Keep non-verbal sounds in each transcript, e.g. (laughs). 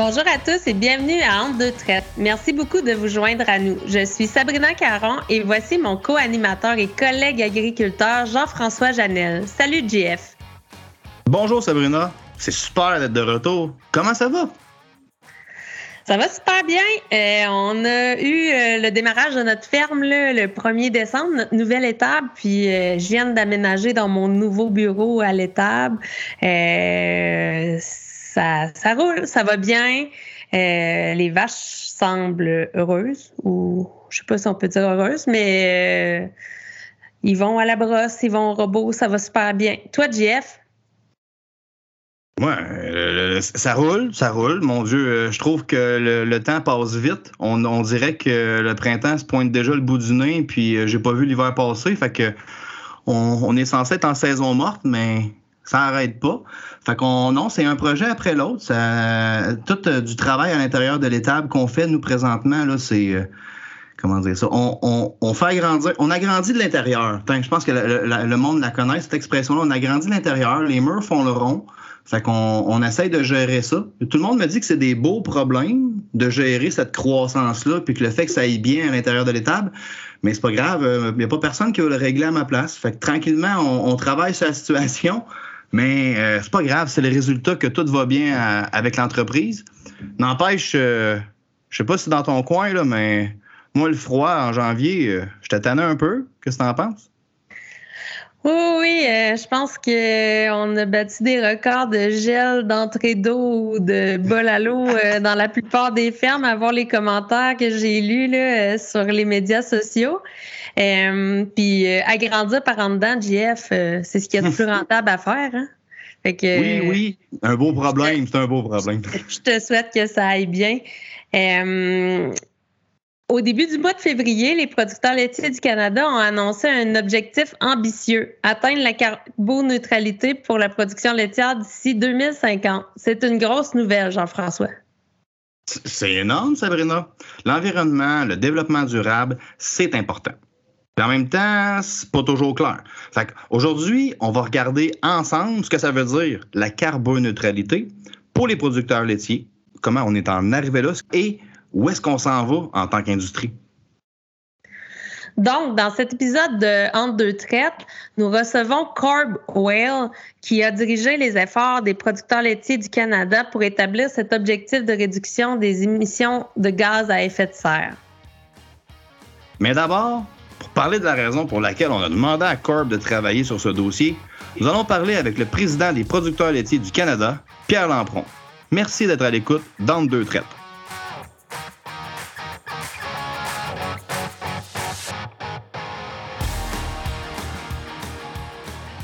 Bonjour à tous et bienvenue à Entre deux traites. Merci beaucoup de vous joindre à nous. Je suis Sabrina Caron et voici mon co-animateur et collègue agriculteur Jean-François Janel. Salut JF. Bonjour Sabrina, c'est super d'être de retour. Comment ça va? Ça va super bien. Euh, on a eu euh, le démarrage de notre ferme le 1er décembre, notre nouvelle étable, puis euh, je viens d'aménager dans mon nouveau bureau à l'étable ça, roule, ça va bien. Euh, les vaches semblent heureuses, ou je sais pas si on peut dire heureuses, mais euh, ils vont à la brosse, ils vont au robot, ça va super bien. Toi, Jeff? Ouais, ça roule, ça roule. Mon Dieu, euh, je trouve que le, temps passe vite. On, dirait que le printemps se pointe déjà le bout du nez, puis j'ai pas vu l'hiver passer. Fait que on, est censé être en saison morte, mais ça n'arrête pas. Fait qu'on, non, c'est un projet après l'autre. tout euh, du travail à l'intérieur de l'étable qu'on fait, nous, présentement, là, c'est. Euh, comment dire ça? On, on, fait agrandir. On agrandit de l'intérieur. Je pense que le, monde la connaît, cette expression-là. On agrandit de l'intérieur. Les murs font le rond. Fait qu'on on essaye de gérer ça. Tout le monde me dit que c'est des beaux problèmes de gérer cette croissance-là, puis que le fait que ça aille bien à l'intérieur de l'étable. Mais c'est pas grave, il euh, n'y a pas personne qui veut le régler à ma place. Fait que tranquillement, on, on travaille sur la situation. Mais euh, c'est pas grave, c'est le résultat que tout va bien euh, avec l'entreprise. N'empêche, euh, je sais pas si dans ton coin, là, mais moi, le froid en janvier, je t'attendais un peu. Qu'est-ce que tu en penses? Oui, oui, je pense qu'on a battu des records de gel, d'entrée d'eau ou de bol à l'eau (laughs) dans la plupart des fermes, à voir les commentaires que j'ai lus là, sur les médias sociaux. Euh, puis euh, agrandir par en dedans, JF, euh, c'est ce qui est le plus (laughs) rentable à faire. Hein? oui, oui, un beau problème, c'est un beau problème. Je te souhaite que ça aille bien. Au début du mois de février, les producteurs laitiers du Canada ont annoncé un objectif ambitieux, atteindre la carboneutralité pour la production laitière d'ici 2050. C'est une grosse nouvelle, Jean-François. C'est énorme, Sabrina. L'environnement, le développement durable, c'est important en même temps, c'est pas toujours clair. Aujourd'hui, on va regarder ensemble ce que ça veut dire la carboneutralité pour les producteurs laitiers, comment on est en arrivé là et où est-ce qu'on s'en va en tant qu'industrie? Donc, dans cet épisode de Entre deux traites, nous recevons Corb Whale, qui a dirigé les efforts des producteurs laitiers du Canada pour établir cet objectif de réduction des émissions de gaz à effet de serre. Mais d'abord, pour parler de la raison pour laquelle on a demandé à Corb de travailler sur ce dossier, nous allons parler avec le président des producteurs laitiers du Canada, Pierre Lampron. Merci d'être à l'écoute dans deux traites.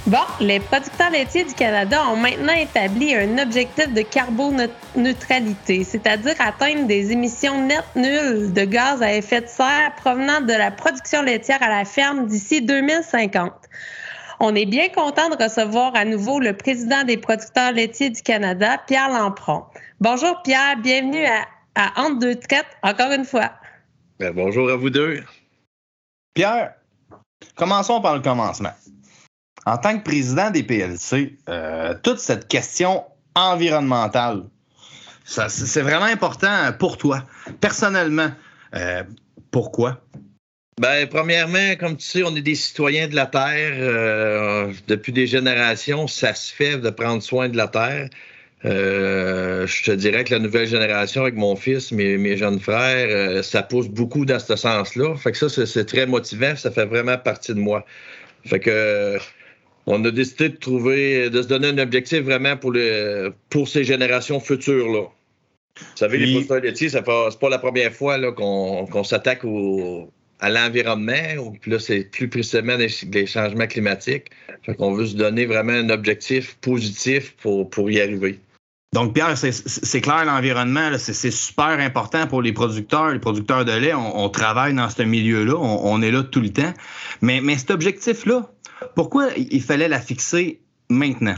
Bon, les producteurs laitiers du Canada ont maintenant établi un objectif de carboneutralité, c'est-à-dire atteindre des émissions nettes nulles de gaz à effet de serre provenant de la production laitière à la ferme d'ici 2050. On est bien content de recevoir à nouveau le président des producteurs laitiers du Canada, Pierre Lampron. Bonjour Pierre, bienvenue à, à Entre deux traites, encore une fois. Ben, bonjour à vous deux. Pierre, commençons par le commencement en tant que président des PLC, euh, toute cette question environnementale, c'est vraiment important pour toi, personnellement. Euh, pourquoi? Ben, premièrement, comme tu sais, on est des citoyens de la Terre. Euh, depuis des générations, ça se fait de prendre soin de la Terre. je te dirais que la nouvelle génération avec mon fils, mes, mes jeunes frères, ça pousse beaucoup dans ce sens-là. Fait que ça, c'est très motivant. Ça fait vraiment partie de moi. Fait que on a décidé de trouver, de se donner un objectif vraiment pour, le, pour ces générations futures-là. Vous savez, les producteurs laitiers, c'est pas, pas la première fois qu'on s'attaque à l'environnement. Puis là, c'est plus précisément des, changements climatiques. Fait qu'on veut se donner vraiment un objectif positif pour, pour y arriver. Donc, Pierre, c'est clair, l'environnement, c'est super important pour les producteurs, les producteurs de lait. On, travaille dans ce milieu-là, on, est là tout le temps. Mais, mais cet objectif-là, pourquoi il fallait la fixer maintenant?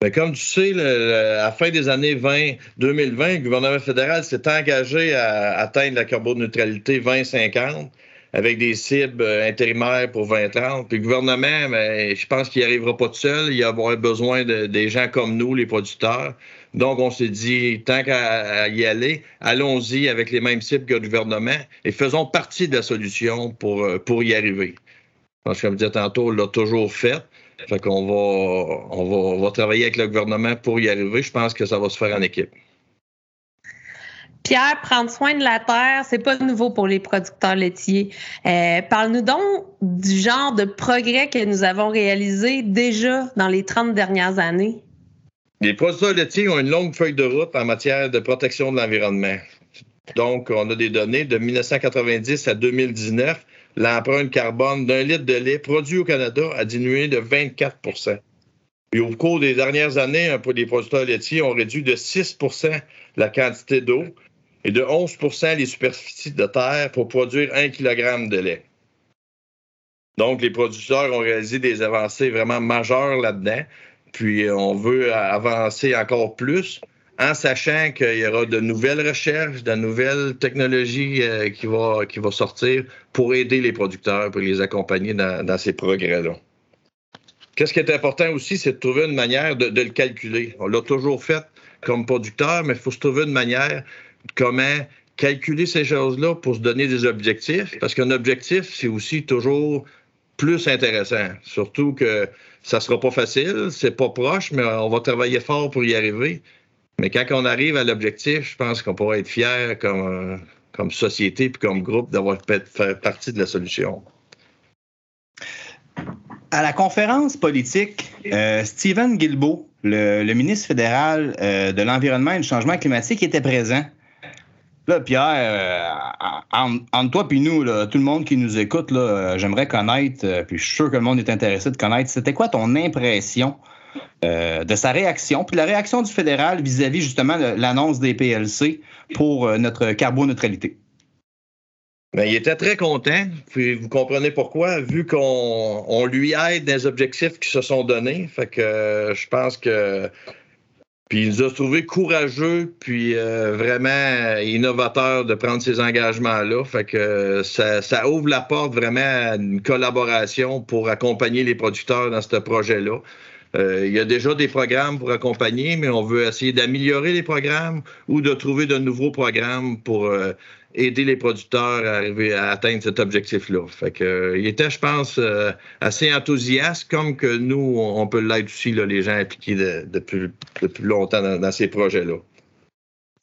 Bien, comme tu sais, à la fin des années 20, 2020, le gouvernement fédéral s'est engagé à atteindre la carboneutralité 2050 avec des cibles euh, intérimaires pour 2030. Puis le gouvernement, ben, je pense qu'il n'y arrivera pas tout seul. Il va avoir besoin de, des gens comme nous, les producteurs. Donc, on s'est dit, tant qu'à y aller, allons-y avec les mêmes cibles que le gouvernement et faisons partie de la solution pour, euh, pour y arriver. Comme je disais tantôt, on l'a toujours fait. Fait qu'on va, on va, on va travailler avec le gouvernement pour y arriver. Je pense que ça va se faire en équipe. Pierre, prendre soin de la terre, c'est pas nouveau pour les producteurs laitiers. Euh, Parle-nous donc du genre de progrès que nous avons réalisé déjà dans les 30 dernières années. Les producteurs laitiers ont une longue feuille de route en matière de protection de l'environnement. Donc, on a des données de 1990 à 2019. L'empreinte carbone d'un litre de lait produit au Canada a diminué de 24% Et au cours des dernières années, les producteurs laitiers ont réduit de 6% la quantité d'eau et de 11% les superficies de terre pour produire 1 kg de lait. Donc, les producteurs ont réalisé des avancées vraiment majeures là-dedans. Puis, on veut avancer encore plus en sachant qu'il y aura de nouvelles recherches, de nouvelles technologies euh, qui, vont sortir pour aider les producteurs, pour les accompagner dans, ces progrès-là. Qu'est-ce qui est important aussi, c'est de trouver une manière de, le calculer. On l'a toujours fait comme producteur, mais il faut se trouver une manière comment calculer ces choses-là pour se donner des objectifs, parce qu'un objectif, c'est aussi toujours plus intéressant. Surtout que ça sera pas facile, c'est pas proche, mais on va travailler fort pour y arriver. Mais quand on arrive à l'objectif, je pense qu'on pourra être fier comme, comme société puis comme groupe d'avoir fait partie de la solution. À la conférence politique, euh, Stephen Guilbeault, le, ministre fédéral euh, de l'Environnement et du Changement climatique, était présent. Là, Pierre, euh, entre toi et nous, tout le monde qui nous écoute, euh, j'aimerais connaître, puis je suis sûr que le monde est intéressé de connaître, c'était quoi ton impression de sa réaction, puis la réaction du fédéral vis-à-vis justement de l'annonce des PLC pour notre carboneutralité? Bien, il était très content, puis vous comprenez pourquoi, vu qu'on lui aide des objectifs qui se sont donnés. Fait que je pense que puis il nous a trouvé courageux, puis euh, vraiment innovateur de prendre ces engagements-là. Fait que ça, ouvre la porte vraiment à une collaboration pour accompagner les producteurs dans ce projet-là. Euh, il y a déjà des programmes pour accompagner, mais on veut essayer d'améliorer les programmes ou de trouver de nouveaux programmes pour euh, aider les producteurs à arriver à atteindre cet objectif-là. Fait que, euh, il était, je pense, assez enthousiaste, comme que nous, on peut l'être aussi, là, les gens impliqués depuis, longtemps dans, ces projets-là.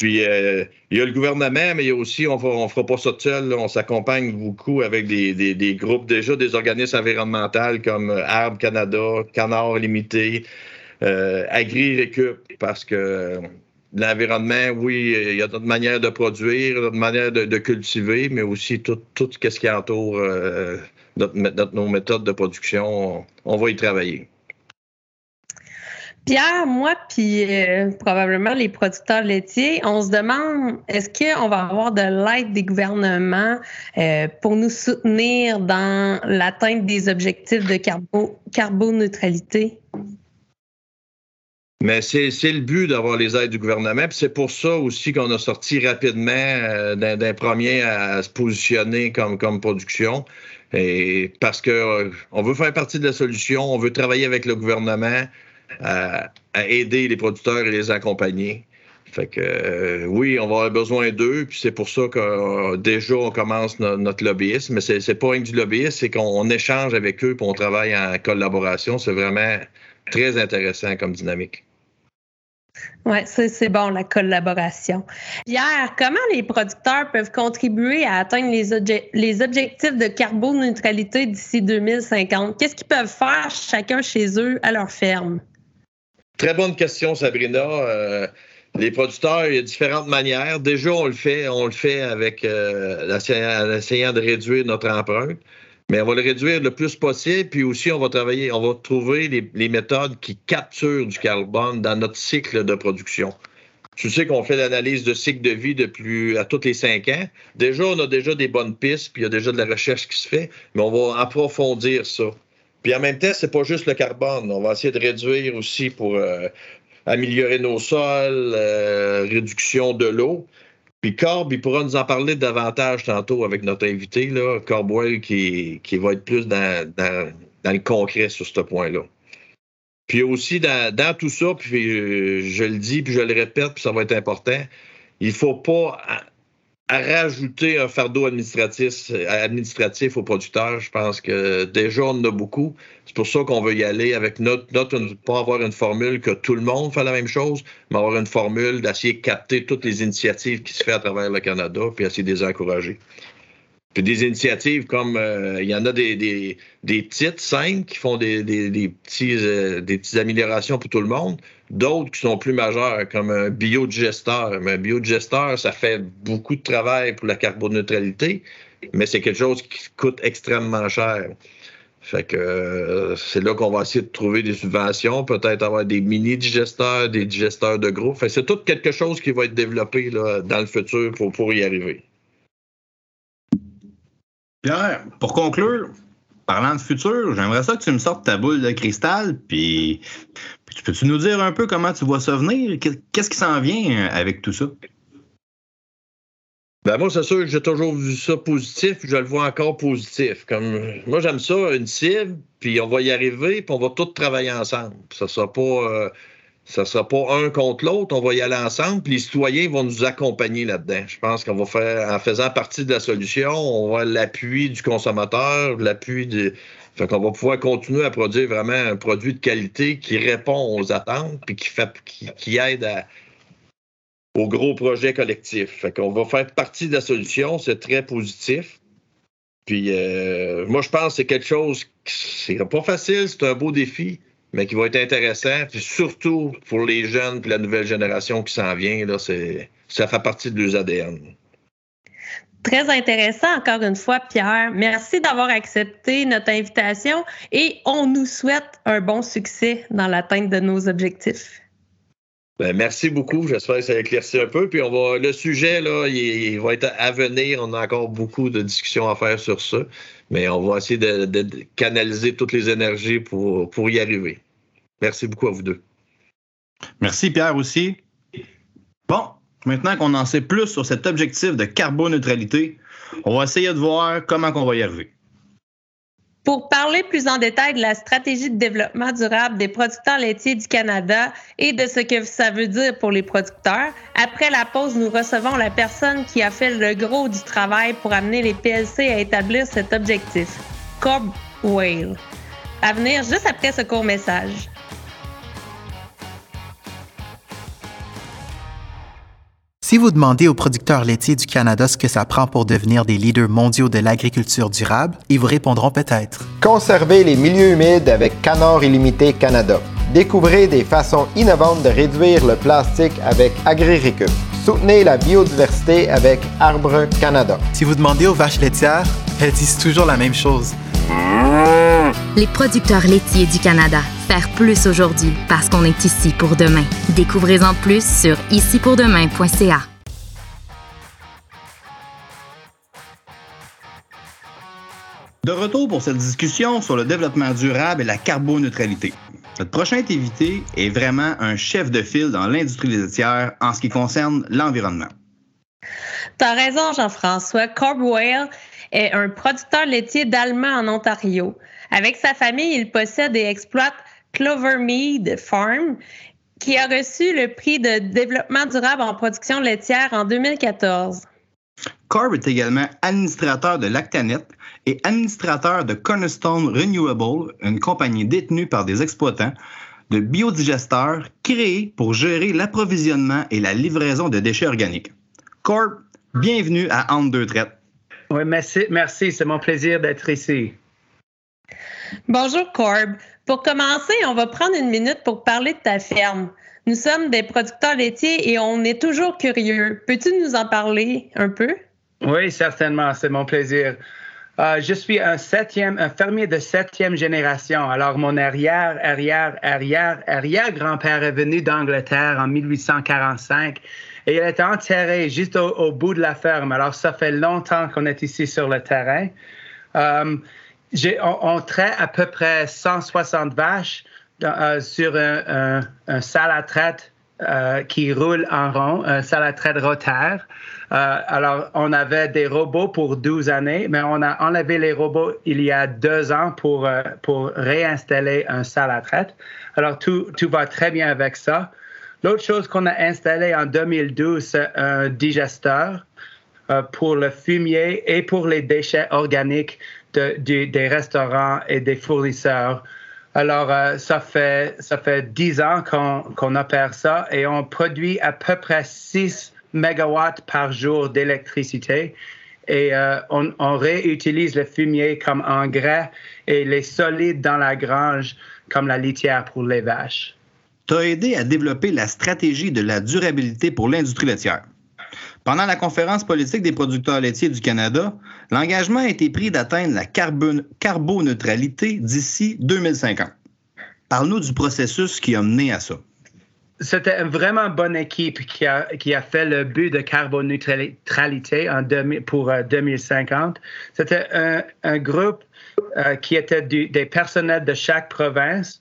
Puis, euh, il y a le gouvernement, mais il y a aussi, on ne fera pas ça seul, on s'accompagne beaucoup avec des, groupes, déjà des organismes environnementaux comme Arbre Canada, Canard Limité, Agri Récup, parce que l'environnement, oui, il y a d'autres manières de produire, d'autres manières de, cultiver, mais aussi tout, tout ce qui entoure euh, nos méthodes de production, on, va y travailler. Pierre, moi, puis euh, probablement les producteurs laitiers, on se demande est-ce qu'on va avoir de l'aide des gouvernements euh, pour nous soutenir dans l'atteinte des objectifs de carbo carboneutralité? Mais c'est le but d'avoir les aides du gouvernement. C'est pour ça aussi qu'on a sorti rapidement euh, d'un premier à se positionner comme, comme production. Et parce que euh, on veut faire partie de la solution, on veut travailler avec le gouvernement à, aider les producteurs et les accompagner. Fait que euh, oui, on va avoir besoin d'eux, puis c'est pour ça que déjà on commence notre lobbyisme, mais c'est pas rien du lobbyisme, c'est qu'on échange avec eux, puis on travaille en collaboration. C'est vraiment très intéressant comme dynamique. Oui, c'est bon, la collaboration. Pierre, comment les producteurs peuvent contribuer à atteindre les, les objectifs de carboneutralité d'ici 2050? Qu'est-ce qu'ils peuvent faire chacun chez eux à leur ferme? Très bonne question, Sabrina. Euh, les producteurs, il y a différentes manières. Déjà, on le fait, on le fait avec euh, en essayant de réduire notre empreinte mais on va le réduire le plus possible, puis aussi on va travailler, on va trouver les, méthodes qui capturent du carbone dans notre cycle de production. Je sais qu'on fait l'analyse de cycle de vie à tous les cinq ans. Déjà, on a déjà des bonnes pistes, puis il y a déjà de la recherche qui se fait, mais on va approfondir ça. Puis en même temps, c'est pas juste le carbone. On va essayer de réduire aussi pour euh, améliorer nos sols, euh, réduction de l'eau. Puis Corb, il pourra nous en parler davantage tantôt avec notre invité, là, qui, qui va être plus dans, dans, le concret sur ce point-là. Puis aussi, dans, tout ça, puis euh, je le dis, puis je le répète, puis ça va être important, il ne faut pas rajouter un fardeau administratif, administratif aux producteurs. Je pense que déjà, on en a beaucoup. C'est pour ça qu'on veut y aller avec notre, notre, pas avoir une formule que tout le monde fait la même chose, mais avoir une formule d'essayer de capter toutes les initiatives qui se font à travers le Canada, puis essayer de les encourager. Puis des initiatives comme euh, il y en a des, des, des petites, simples, qui font des, des petits, euh, des petites améliorations pour tout le monde. D'autres qui sont plus majeures, comme un biodigesteur. Mais un biodigesteur, ça fait beaucoup de travail pour la carboneutralité, mais c'est quelque chose qui coûte extrêmement cher. Fait que euh, c'est là qu'on va essayer de trouver des subventions, peut-être avoir des mini-digesteurs, des digesteurs de gros. Fait c'est tout quelque chose qui va être développé là, dans le futur pour, pour y arriver. Pierre, pour conclure, parlant de futur, j'aimerais ça que tu me sortes ta boule de cristal, puis, puis peux-tu nous dire un peu comment tu vois ça venir? Qu'est-ce qui s'en vient avec tout ça? Ben moi, c'est sûr que j'ai toujours vu ça positif, puis je le vois encore positif. Comme moi, j'aime ça, une cible, puis on va y arriver, puis on va tous travailler ensemble. Ça sera pas euh, ça ne sera pas un contre l'autre, on va y aller ensemble, puis les citoyens vont nous accompagner là-dedans. Je pense qu'on va faire, en faisant partie de la solution, on va l'appui du consommateur, l'appui du. Fait qu'on va pouvoir continuer à produire vraiment un produit de qualité qui répond aux attentes, puis qui, fait, qui, aide au gros projet collectif. Fait qu'on va faire partie de la solution, c'est très positif. Puis euh, moi, je pense que c'est quelque chose qui n'est pas facile, c'est un beau défi mais qui va être intéressant, puis surtout pour les jeunes puis la nouvelle génération qui s'en vient, là, ça fait partie de leurs ADN. Très intéressant, encore une fois, Pierre. Merci d'avoir accepté notre invitation et on nous souhaite un bon succès dans l'atteinte de nos objectifs. Ben, merci beaucoup. J'espère que ça éclairci un peu. Puis on va, le sujet, là, il, va être à venir. On a encore beaucoup de discussions à faire sur ça. Mais on va essayer de, canaliser toutes les énergies pour, pour y arriver. Merci beaucoup à vous deux. Merci, Pierre, aussi. Bon, maintenant qu'on en sait plus sur cet objectif de carboneutralité, on va essayer de voir comment on va y arriver. Pour parler plus en détail de la stratégie de développement durable des producteurs laitiers du Canada et de ce que ça veut dire pour les producteurs, après la pause, nous recevons la personne qui a fait le gros du travail pour amener les PLC à établir cet objectif, Cobb Whale. À venir juste après ce court message. Si vous demandez aux producteurs laitiers du Canada ce que ça prend pour devenir des leaders mondiaux de l'agriculture durable, ils vous répondront peut-être. Conservez les milieux humides avec Canard Illimité Canada. Découvrez des façons innovantes de réduire le plastique avec AgriRécup. Soutenez la biodiversité avec Arbre Canada. Si vous demandez aux vaches laitières, elles disent toujours la même chose. Les producteurs laitiers du Canada. Faire plus aujourd'hui parce qu'on est ici pour demain. Découvrez-en plus sur icipourdemain.ca. De retour pour cette discussion sur le développement durable et la carboneutralité. Notre prochain invité est vraiment un chef de file dans l'industrie laitière en ce qui concerne l'environnement. Tu as raison, Jean-François. Est un producteur laitier d'Allemand en Ontario. Avec sa famille, il possède et exploite Clovermead Farm, qui a reçu le prix de développement durable en production laitière en 2014. Corb est également administrateur de Lactanet et administrateur de Cornerstone Renewable, une compagnie détenue par des exploitants de biodigesteurs créés pour gérer l'approvisionnement et la livraison de déchets organiques. Corb, bienvenue à Entre deux traites. Oui, merci, merci. C'est mon plaisir d'être ici. Bonjour Corb. Pour commencer, on va prendre une minute pour parler de ta ferme. Nous sommes des producteurs laitiers et on est toujours curieux. Peux-tu nous en parler un peu? Oui, certainement, c'est mon plaisir. Euh, je suis un septième, un fermier de septième génération. Alors, mon arrière, arrière, arrière, arrière grand-père est venu d'Angleterre en 1845 et il est enterré juste au, bout de la ferme. Alors, ça fait longtemps qu'on est ici sur le terrain. Euh, on, on, traite à peu près 160 vaches euh, sur un, un, salle à traite euh, qui roule en rond, un salade traite rotaire. Alors, on avait des robots pour 12 années, mais on a enlevé les robots il y a deux ans pour, pour réinstaller un salle à traite. Alors, tout, tout va très bien avec ça. L'autre chose qu'on a installé en 2012, c'est un digesteur euh, pour le fumier et pour les déchets organiques de, des restaurants et des fournisseurs. Alors, ça fait ça fait 10 ans qu'on qu'on opère ça et on produit à peu près 6 mégawatts par jour d'électricité et euh, on, réutilise le fumier comme engrais et les solides dans la grange comme la litière pour les vaches. Tu as aidé à développer la stratégie de la durabilité pour l'industrie laitière. Pendant la conférence politique des producteurs laitiers du Canada, l'engagement a été pris d'atteindre la carboneutralité d'ici 2050. Parle-nous du processus qui a mené à ça c'était une vraiment bonne équipe qui a, qui a fait le but de carboneutralité en pour 2050. Euh, c'était un, un, groupe euh, qui était des personnels de chaque province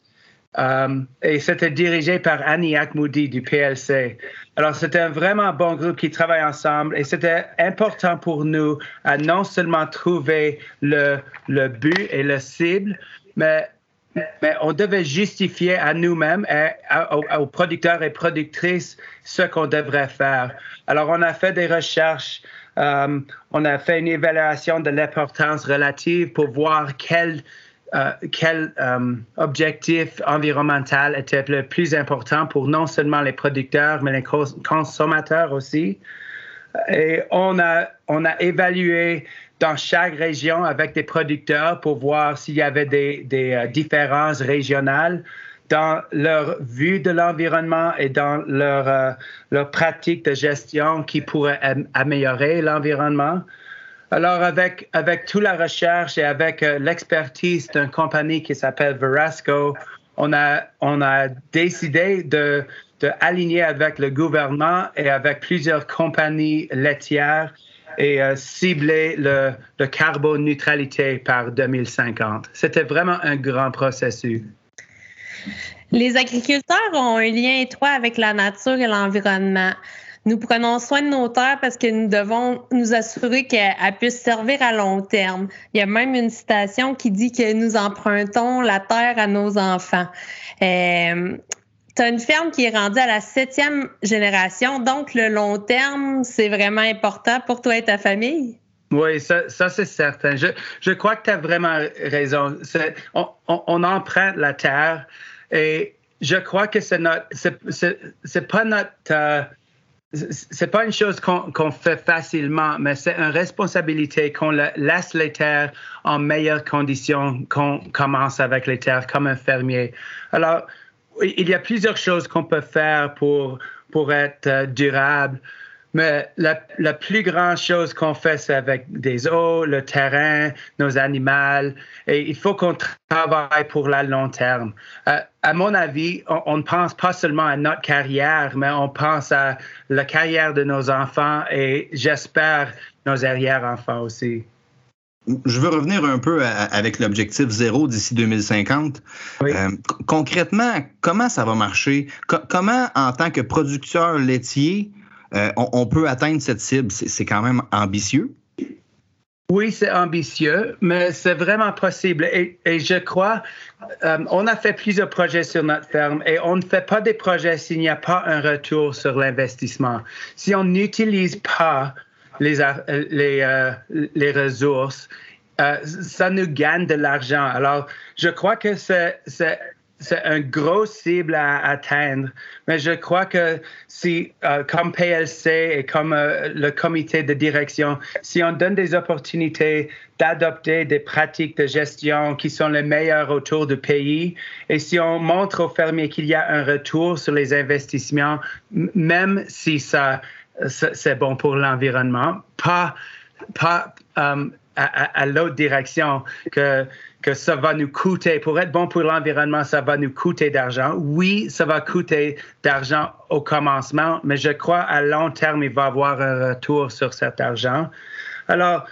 euh, et c'était dirigé par Annie Akmoudi du PLC. Alors, c'était un vraiment bon groupe qui travaille ensemble et c'était important pour nous à non seulement trouver le, le but et le cible, mais mais on devait justifier à nous-mêmes, aux, producteurs et productrices, ce qu'on devrait faire. Alors, on a fait des recherches, euh, on a fait une évaluation de l'importance relative pour voir quel, euh, quel euh, objectif environnemental était le plus important pour non seulement les producteurs, mais les consommateurs aussi? Et on a, on a évalué dans chaque région avec des producteurs pour voir s'il y avait des, euh, différences régionales dans leur vue de l'environnement et dans leur, leur pratique de gestion qui pourraient améliorer l'environnement. Alors, avec, avec toute la recherche et avec euh, l'expertise d'une compagnie qui s'appelle Verasco, on a, on a décidé de, de avec le gouvernement et avec plusieurs compagnies laitières et euh, cibler le, le carboneutralité par 2050. C'était vraiment un grand processus. Les agriculteurs ont un lien étroit avec la nature et l'environnement. Nous prenons soin de nos terres parce que nous devons nous assurer qu'elles puissent servir à long terme. Il y a même une citation qui dit que nous empruntons la terre à nos enfants. Euh, tu as une ferme qui est rendue à la septième génération, donc le long terme, c'est vraiment important pour toi et ta famille? Oui, ça, c'est certain. Je, je, crois que tu as vraiment raison. On, on, emprunte la terre et je crois que c'est notre, pas notre, euh, c'est pas une chose qu'on fait facilement, mais c'est une responsabilité qu'on laisse les terres en meilleures conditions qu'on commence avec les terres comme un fermier. Alors, il y a plusieurs choses qu'on peut faire pour, pour être euh, durable. Mais la, la, plus grande chose qu'on fait, c'est avec des eaux, le terrain, nos animaux. Et il faut qu'on travaille pour le long terme. Euh, à mon avis, on ne pense pas seulement à notre carrière, mais on pense à la carrière de nos enfants et j'espère nos arrière-enfants aussi. Je veux revenir un peu avec l'objectif zéro d'ici 2050. Euh, concrètement, comment ça va marcher? comment, en tant que producteur laitier, euh, on, peut atteindre cette cible? C'est quand même ambitieux. Oui, c'est ambitieux, mais c'est vraiment possible. Et, je crois, euh, on a fait plusieurs projets sur notre ferme et on ne fait pas des projets s'il n'y a pas un retour sur l'investissement. Si on n'utilise pas les, euh, les, ressources, ça nous gagne de l'argent. Alors, je crois que c'est c'est un gros cible à atteindre. Mais je crois que si, comme PLC et comme le comité de direction, si on donne des opportunités d'adopter des pratiques de gestion qui sont les meilleures autour du pays, et si on montre aux fermiers qu'il y a un retour sur les investissements, même si ça c'est bon pour l'environnement, pas, pas euh, à, l'autre direction que, que ça va nous coûter. Pour être bon pour l'environnement, ça va nous coûter d'argent. Oui, ça va coûter d'argent au commencement, mais je crois à long terme, il va avoir un retour sur cet argent. Alors,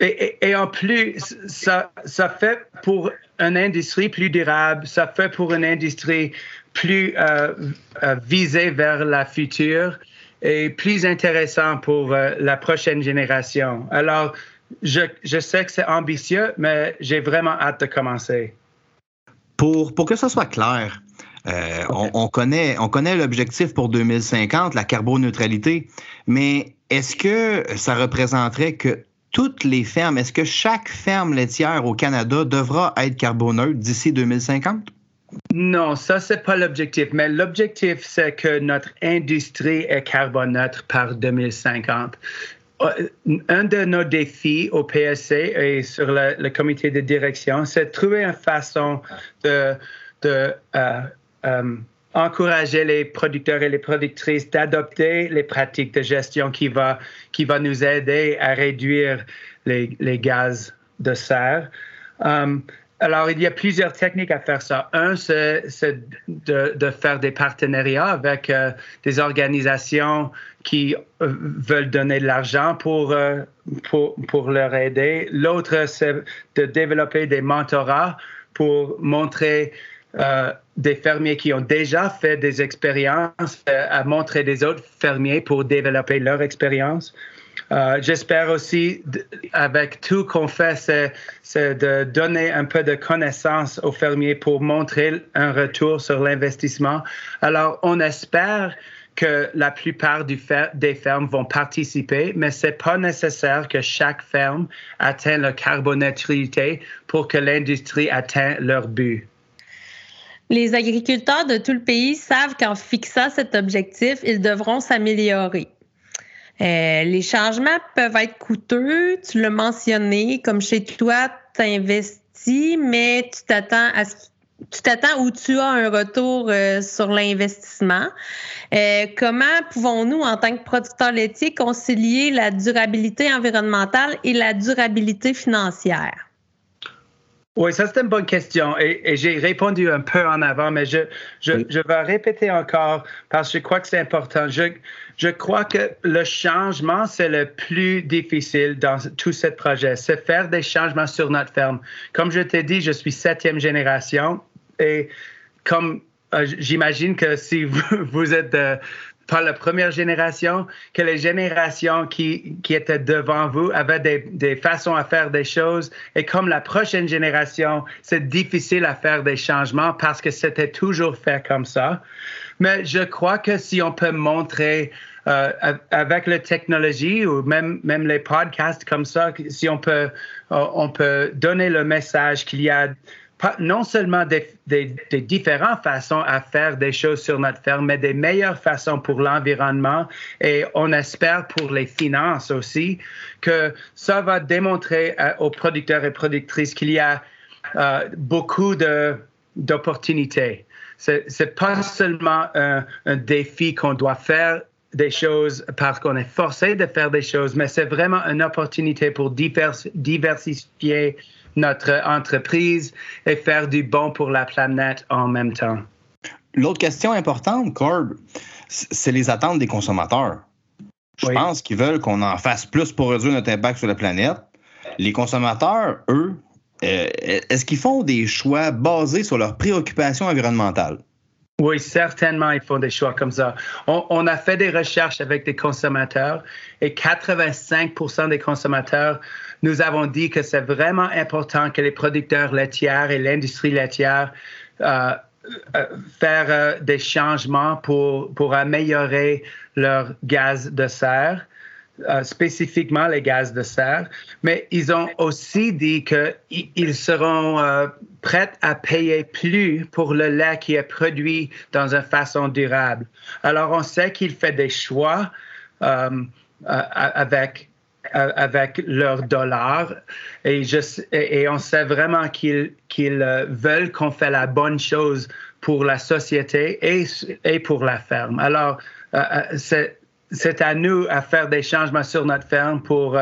et, en plus, ça, ça fait pour une industrie plus durable, ça fait pour une industrie plus euh, euh, visée vers la future et plus intéressant pour euh, la prochaine génération. Alors, je, je sais que c'est ambitieux, mais j'ai vraiment hâte de commencer. Pour, pour que ça soit clair, on, on, connaît, on connaît l'objectif pour 2050, la carboneutralité, mais est-ce que ça représenterait que toutes les fermes, est-ce que chaque ferme laitière au Canada devra être carboneutre d'ici 2050? Non, ça, c'est pas l'objectif. Mais l'objectif, c'est que notre industrie est carboneutre par 2050. Euh, un de nos défis au PSC et sur le, comité de direction, c'est de trouver une façon de, euh, euh, les producteurs et les productrices d'adopter les pratiques de gestion qui va, qui va nous aider à réduire les, gaz de serre. Alors, il y a plusieurs techniques à faire ça. Un, c'est de, faire des partenariats avec euh, des organisations qui euh, veulent donner de l'argent pour, euh, pour, pour, leur aider. L'autre, c'est de développer des mentorats pour montrer des fermiers qui ont déjà fait des expériences à montrer des autres fermiers pour développer leur expérience. Euh, j'espère aussi, avec tout qu'on fait, c'est de donner un peu de connaissances aux fermiers pour montrer un retour sur l'investissement. Alors, on espère que la plupart des fermes vont participer, mais ce n'est pas nécessaire que chaque ferme atteigne la carboneutralité pour que l'industrie atteigne leur but. Les agriculteurs de tout le pays savent qu'en fixant cet objectif, ils devront s'améliorer. Euh, les changements peuvent être coûteux, tu l'as mentionné, comme chez toi, tu investis, mais tu t'attends à ce tu t'attends où tu as un retour euh, sur l'investissement. Euh, comment pouvons-nous, en tant que producteurs laitiers, concilier la durabilité environnementale et la durabilité financière? Oui, ça c'est une bonne question et, j'ai répondu un peu en avant, mais je, je, je, vais répéter encore parce que je crois que c'est important. Je, je crois que le changement, c'est le plus difficile dans tout ce projet. C'est faire des changements sur notre ferme. Comme je t'ai dit, je suis septième génération et comme euh, j'imagine que si vous, (laughs) vous êtes de, par la première génération, que les générations qui, qui étaient devant vous avaient des, des, façons à faire des choses. Et comme la prochaine génération, c'est difficile à faire des changements parce que c'était toujours fait comme ça. Mais je crois que si on peut montrer euh, avec la technologie ou même, même les podcasts comme ça, si on peut, euh, on peut donner le message qu'il y a non seulement des, différentes façons à faire des choses sur notre ferme, mais des meilleures façons pour l'environnement et on espère pour les finances aussi que ça va démontrer euh, aux producteurs et productrices qu'il y a euh, beaucoup d'opportunités. Ce n'est pas seulement un, un défi qu'on doit faire des choses parce qu'on est forcé de faire des choses, mais c'est vraiment une opportunité pour diversifier notre entreprise et faire du bon pour la planète en même temps. L'autre question importante, Corb, c'est les attentes des consommateurs. Je pense qu'ils veulent qu'on en fasse plus pour réduire notre impact sur la planète. Les consommateurs, eux, euh, est-ce qu'ils font des choix basés sur leurs préoccupations environnementales? Oui, certainement, ils font des choix comme ça. On, on, a fait des recherches avec des consommateurs et 85% des consommateurs nous avons dit que c'est vraiment important que les producteurs laitiers et l'industrie laitière euh, euh faire euh, des changements pour, pour améliorer leur gaz de serre. Euh, spécifiquement les gaz de serre, mais ils ont aussi dit qu'ils seront prêts à payer plus pour le lait qui est produit dans une façon durable. Alors, on sait qu'il fait des choix avec avec leurs dollars. Et, on sait vraiment qu'ils euh, veulent qu'on fait la bonne chose pour la société et, pour la ferme. Alors, euh, euh, c'est à nous à faire des changements sur notre ferme pour,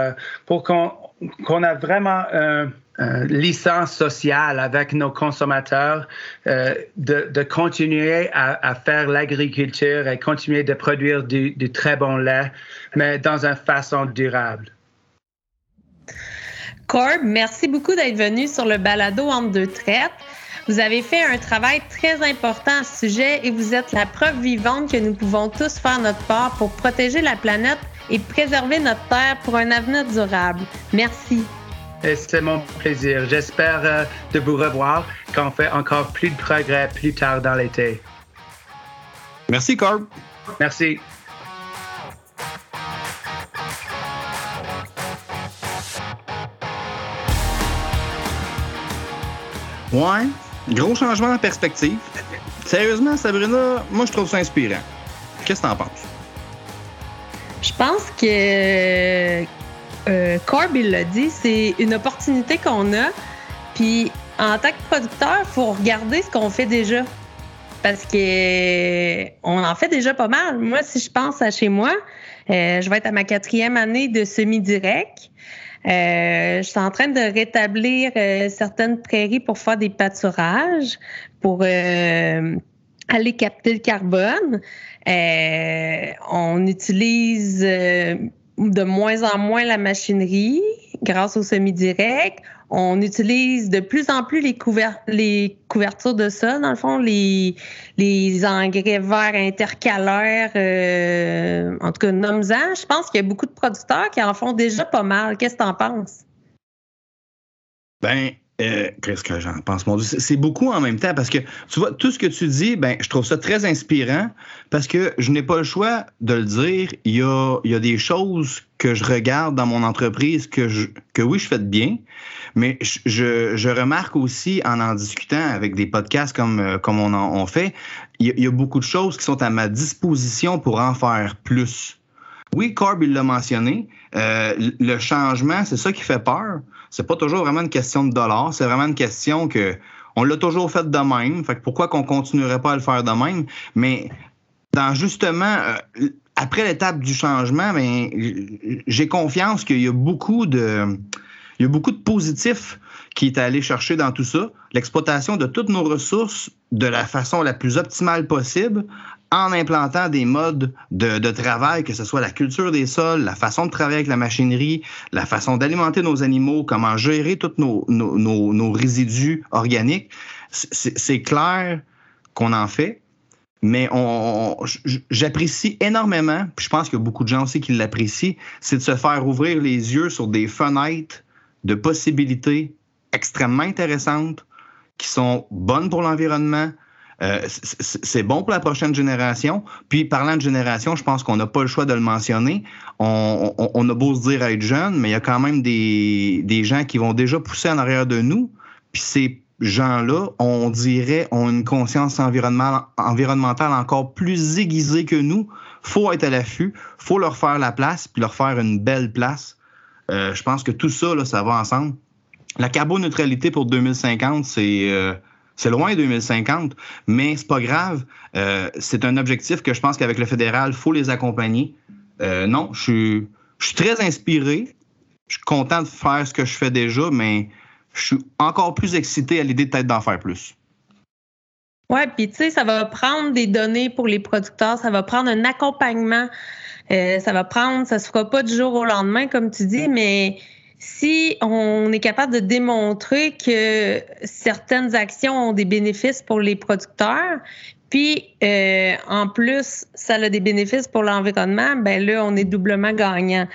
qu'on a vraiment un licence sociale avec nos consommateurs, de, continuer à, faire l'agriculture et continuer de produire du, du, très bon lait, mais dans une façon durable. Corb, merci beaucoup d'être venu sur le balado entre deux traites. Vous avez fait un travail très important à ce sujet et vous êtes la preuve vivante que nous pouvons tous faire notre part pour protéger la planète et préserver notre Terre pour un avenir durable. Merci. C'est mon plaisir. J'espère euh, de vous revoir quand on fait encore plus de progrès plus tard dans l'été. Merci, Corb. Merci. Ouais, gros changement de perspective. Sérieusement, Sabrina, moi je trouve ça inspirant. Qu'est-ce que t'en penses? Je pense que euh, l'a dit, c'est une opportunité qu'on a. Puis en tant que producteur, il faut regarder ce qu'on fait déjà. Parce que on en fait déjà pas mal. Moi, si je pense à chez moi, euh, je vais être à ma quatrième année de semi-direct. Euh, je suis en train de rétablir euh, certaines prairies pour faire des pâturages, pour euh, aller capter le carbone. Euh, on utilise euh, de moins en moins la machinerie grâce au semi-direct. On utilise de plus en plus les, couver- les couvertures de sol, dans le fond, les, engrais verts intercalaires, euh, en tout cas, nomme-en. Je pense qu'il y a beaucoup de producteurs qui en font déjà pas mal. Qu'est-ce que tu en penses? Ben, euh, qu'est-ce que j'en pense, mon Dieu? C'est- beaucoup en même temps parce que, tu vois, tout ce que tu dis, ben, je trouve ça très inspirant parce que je n'ai pas le choix de le dire. Il y a, il y a des choses que je regarde dans mon entreprise que, je, que oui, je fais de bien, mais je, je, remarque aussi en en discutant avec des podcasts comme, euh, comme on en on fait, il y, a, y a beaucoup de choses qui sont à ma disposition pour en faire plus. Oui, Corb, il l'a mentionné. euh, le changement, c'est ça qui fait peur. C'est pas toujours vraiment une question de dollars. C'est vraiment une question que on l'a toujours fait de même. Fait que pourquoi qu'on continuerait pas à le faire de même? Mais dans justement, euh, après l'étape du changement, ben, j'ai confiance qu'il y a beaucoup de, il y a beaucoup de positifs qui est allé chercher dans tout ça. L'exploitation de toutes nos ressources de la façon la plus optimale possible en implantant des modes de, travail, que ce soit la culture des sols, la façon de travailler avec la machinerie, la façon d'alimenter nos animaux, comment gérer tous nos, résidus organiques. C'est clair qu'on en fait, mais on j'apprécie énormément, puis je pense qu'il y a beaucoup de gens aussi qui l'apprécient, c'est de se faire ouvrir les yeux sur des fenêtres de possibilités extrêmement intéressantes qui sont bonnes pour l'environnement, euh, c'est bon pour la prochaine génération. Puis, parlant de génération, je pense qu'on n'a pas le choix de le mentionner. On, on, on, a beau se dire être jeune, mais il y a quand même des, des gens qui vont déjà pousser en arrière de nous. Puis ces gens-là, on dirait, ont une conscience environnementale, encore plus aiguisée que nous. faut être à l'affût, faut leur faire la place, puis leur faire une belle place. Euh, je pense que tout ça, là, ça va ensemble. La carboneutralité pour 2050, c'est... Euh, c'est loin 2050, mais c'est pas grave. Euh, c'est un objectif que je pense qu'avec le fédéral, faut les accompagner. Euh, non, je suis, je suis très inspiré. Je suis content de faire ce que je fais déjà, mais je suis encore plus excité à l'idée peut-être d'en faire plus. Oui, puis tu sais, ça va prendre des données pour les producteurs, ça va prendre un accompagnement. Euh, ça va prendre, ça se fera pas du jour au lendemain, comme tu dis, mais si on est capable de démontrer que certaines actions ont des bénéfices pour les producteurs, puis euh, en plus ça a des bénéfices pour l'environnement, ben là on est doublement gagnant.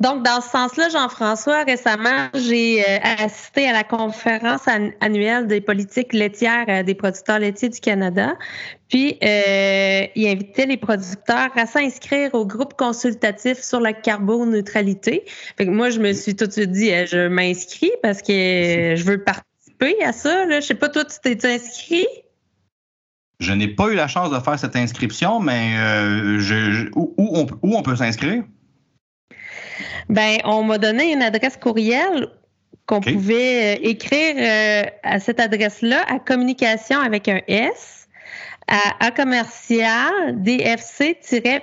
Donc dans ce sens-là, Jean-François, récemment j'ai euh, assisté à la conférence annuelle des politiques laitières des producteurs laitiers du Canada. Puis euh, il invitait les producteurs à s'inscrire au groupe consultatif sur la carboneutralité. Fait que moi je me suis tout de suite dit je m'inscris parce que je veux participer à ça. Là. Je sais pas toi tu t'es inscrit? Je n'ai pas eu la chance de faire cette inscription, mais euh, je, je, où, où, on, où, on, peut s'inscrire? Ben, on m'a donné une adresse courriel qu'on okay. pouvait euh, écrire euh, à cette adresse-là à communication avec un S à, à commercial dfc-plc.ca.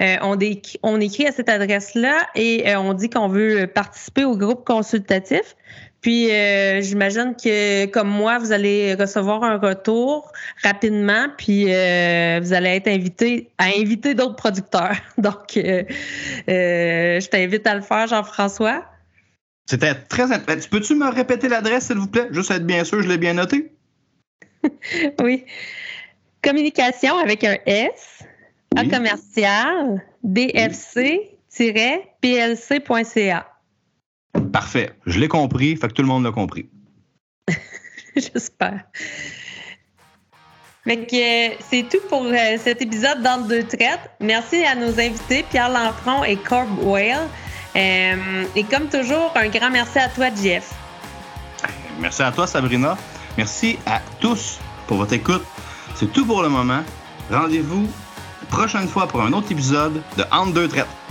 Euh, on, on, écrit à cette adresse-là et euh, on dit qu'on veut participer au groupe consultatif. Puis euh, j'imagine que comme moi, vous allez recevoir un retour rapidement, puis euh, vous allez être invité à inviter d'autres producteurs. (laughs) Donc, euh, je t'invite à le faire, Jean-François. C'était très intéressant. Peux-tu me répéter l'adresse, s'il vous plaît? Juste être bien sûr, je l'ai bien noté. (laughs) oui. Communication avec un S, A commercial, dfc-plc.ca. Parfait. Je l'ai compris, fait que tout le monde l'a compris. (laughs) J'espère. Fait que euh, c'est tout pour euh, cet épisode d'Entre deux traites. Merci à nos invités, Pierre Lampron et Corb Whale. Euh, et comme toujours, un grand merci à toi, Jeff. Merci à toi, Sabrina. Merci à tous pour votre écoute. C'est tout pour le moment. Rendez-vous prochaine fois pour un autre épisode de Entre deux traites.